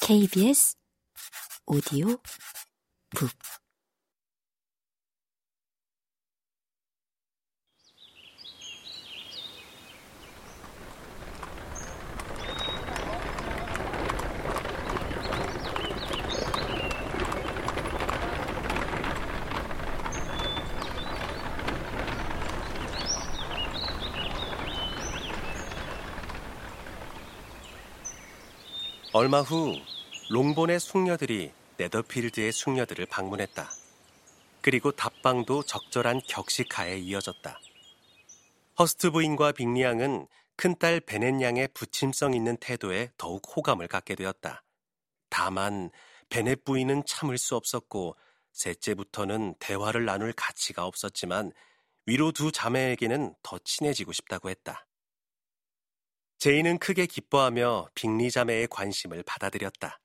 KBS 오디오 북 얼마 후 롱본의 숙녀들이 네더필드의 숙녀들을 방문했다. 그리고 답방도 적절한 격식하에 이어졌다. 허스트 부인과 빅리 양은 큰딸 베넷 양의 부침성 있는 태도에 더욱 호감을 갖게 되었다. 다만 베넷 부인은 참을 수 없었고 셋째부터는 대화를 나눌 가치가 없었지만 위로 두 자매에게는 더 친해지고 싶다고 했다. 제이는 크게 기뻐하며 빅리 자매의 관심을 받아들였다.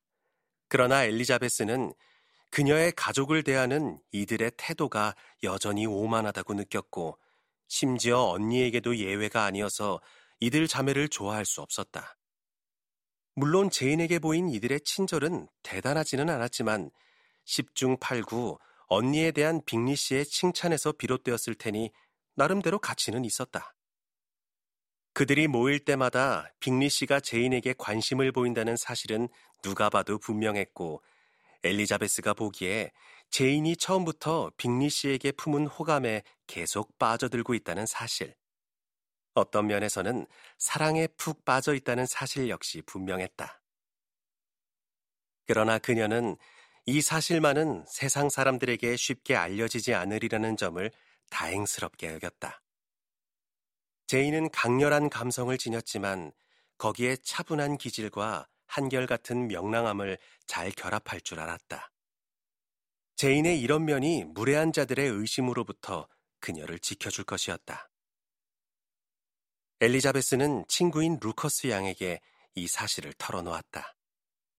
그러나 엘리자베스는 그녀의 가족을 대하는 이들의 태도가 여전히 오만하다고 느꼈고 심지어 언니에게도 예외가 아니어서 이들 자매를 좋아할 수 없었다. 물론 제인에게 보인 이들의 친절은 대단하지는 않았지만 10중 8구 언니에 대한 빅리 씨의 칭찬에서 비롯되었을 테니 나름대로 가치는 있었다. 그들이 모일 때마다 빙리 씨가 제인에게 관심을 보인다는 사실은 누가 봐도 분명했고 엘리자베스가 보기에 제인이 처음부터 빙리 씨에게 품은 호감에 계속 빠져들고 있다는 사실. 어떤 면에서는 사랑에 푹 빠져 있다는 사실 역시 분명했다. 그러나 그녀는 이 사실만은 세상 사람들에게 쉽게 알려지지 않으리라는 점을 다행스럽게 여겼다. 제인은 강렬한 감성을 지녔지만 거기에 차분한 기질과 한결같은 명랑함을 잘 결합할 줄 알았다. 제인의 이런 면이 무례한 자들의 의심으로부터 그녀를 지켜줄 것이었다. 엘리자베스는 친구인 루커스 양에게 이 사실을 털어놓았다.